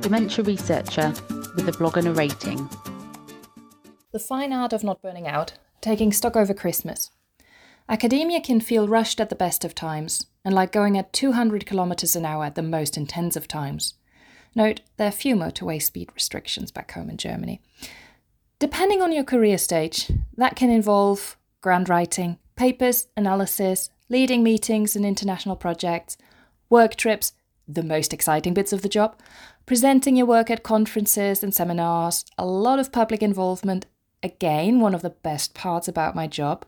dementia researcher with a blogger rating. The fine art of not burning out, taking stock over Christmas. Academia can feel rushed at the best of times, and like going at 200 kilometers an hour at the most intense of times. Note, there are few motorway speed restrictions back home in Germany. Depending on your career stage, that can involve grant writing, papers, analysis, leading meetings and international projects, work trips, the most exciting bits of the job, presenting your work at conferences and seminars, a lot of public involvement, again, one of the best parts about my job,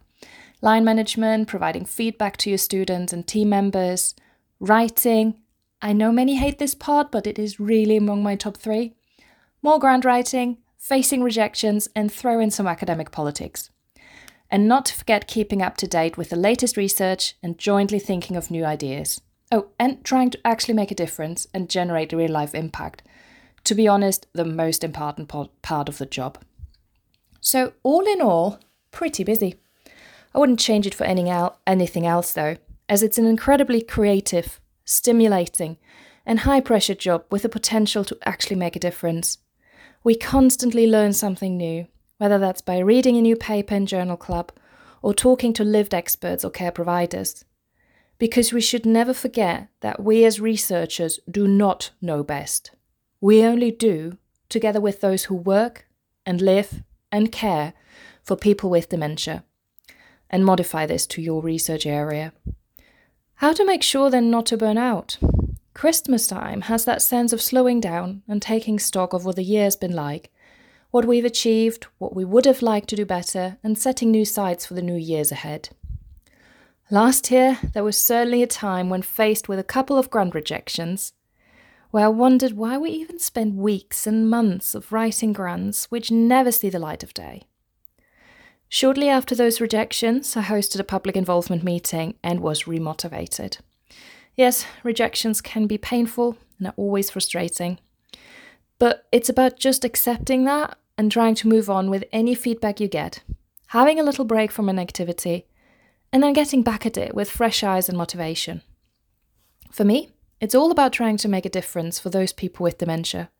line management, providing feedback to your students and team members, writing. I know many hate this part, but it is really among my top three. More grant writing, facing rejections, and throw in some academic politics. And not to forget keeping up to date with the latest research and jointly thinking of new ideas. Oh, and trying to actually make a difference and generate real life impact. To be honest, the most important part of the job. So, all in all, pretty busy. I wouldn't change it for anything else though, as it's an incredibly creative, stimulating, and high pressure job with the potential to actually make a difference. We constantly learn something new, whether that's by reading a new paper in Journal Club or talking to lived experts or care providers. Because we should never forget that we as researchers do not know best. We only do together with those who work and live and care for people with dementia, and modify this to your research area. How to make sure then not to burn out? Christmas time has that sense of slowing down and taking stock of what the year's been like, what we've achieved, what we would have liked to do better, and setting new sights for the new years ahead. Last year, there was certainly a time when faced with a couple of grant rejections, where I wondered why we even spend weeks and months of writing grants which never see the light of day. Shortly after those rejections, I hosted a public involvement meeting and was remotivated. Yes, rejections can be painful and are always frustrating. But it's about just accepting that and trying to move on with any feedback you get, having a little break from an activity, and then getting back at it with fresh eyes and motivation. For me, it's all about trying to make a difference for those people with dementia,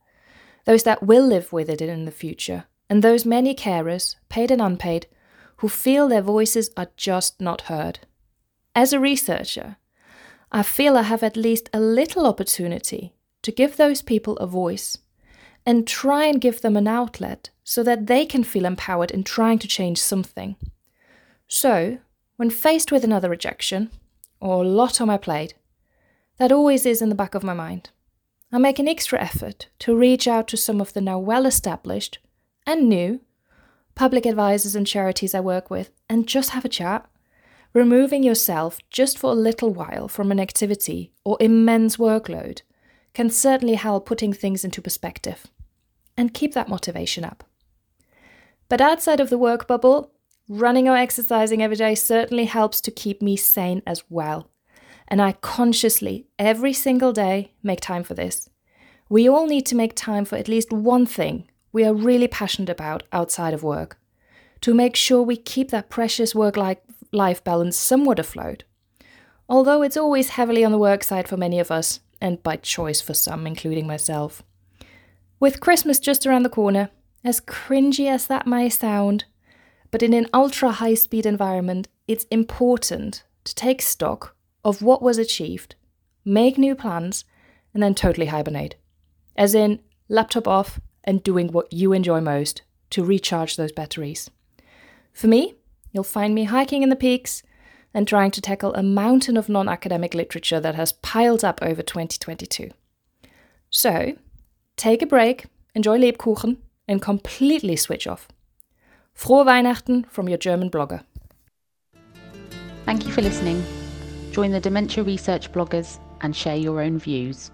those that will live with it in the future, and those many carers, paid and unpaid, who feel their voices are just not heard. As a researcher, I feel I have at least a little opportunity to give those people a voice and try and give them an outlet so that they can feel empowered in trying to change something. So, when faced with another rejection, or a lot on my plate, that always is in the back of my mind. I make an extra effort to reach out to some of the now well established and new public advisors and charities I work with and just have a chat. Removing yourself just for a little while from an activity or immense workload can certainly help putting things into perspective and keep that motivation up. But outside of the work bubble, running or exercising every day certainly helps to keep me sane as well and I consciously, every single day, make time for this. We all need to make time for at least one thing we are really passionate about outside of work to make sure we keep that precious work life balance somewhat afloat. Although it's always heavily on the work side for many of us, and by choice for some, including myself. With Christmas just around the corner, as cringy as that may sound, but in an ultra high speed environment, it's important to take stock of what was achieved, make new plans, and then totally hibernate. As in, laptop off and doing what you enjoy most to recharge those batteries. For me, you'll find me hiking in the peaks and trying to tackle a mountain of non academic literature that has piled up over 2022. So, take a break, enjoy Lebkuchen, and completely switch off. Frohe Weihnachten from your German blogger. Thank you for listening. Join the dementia research bloggers and share your own views.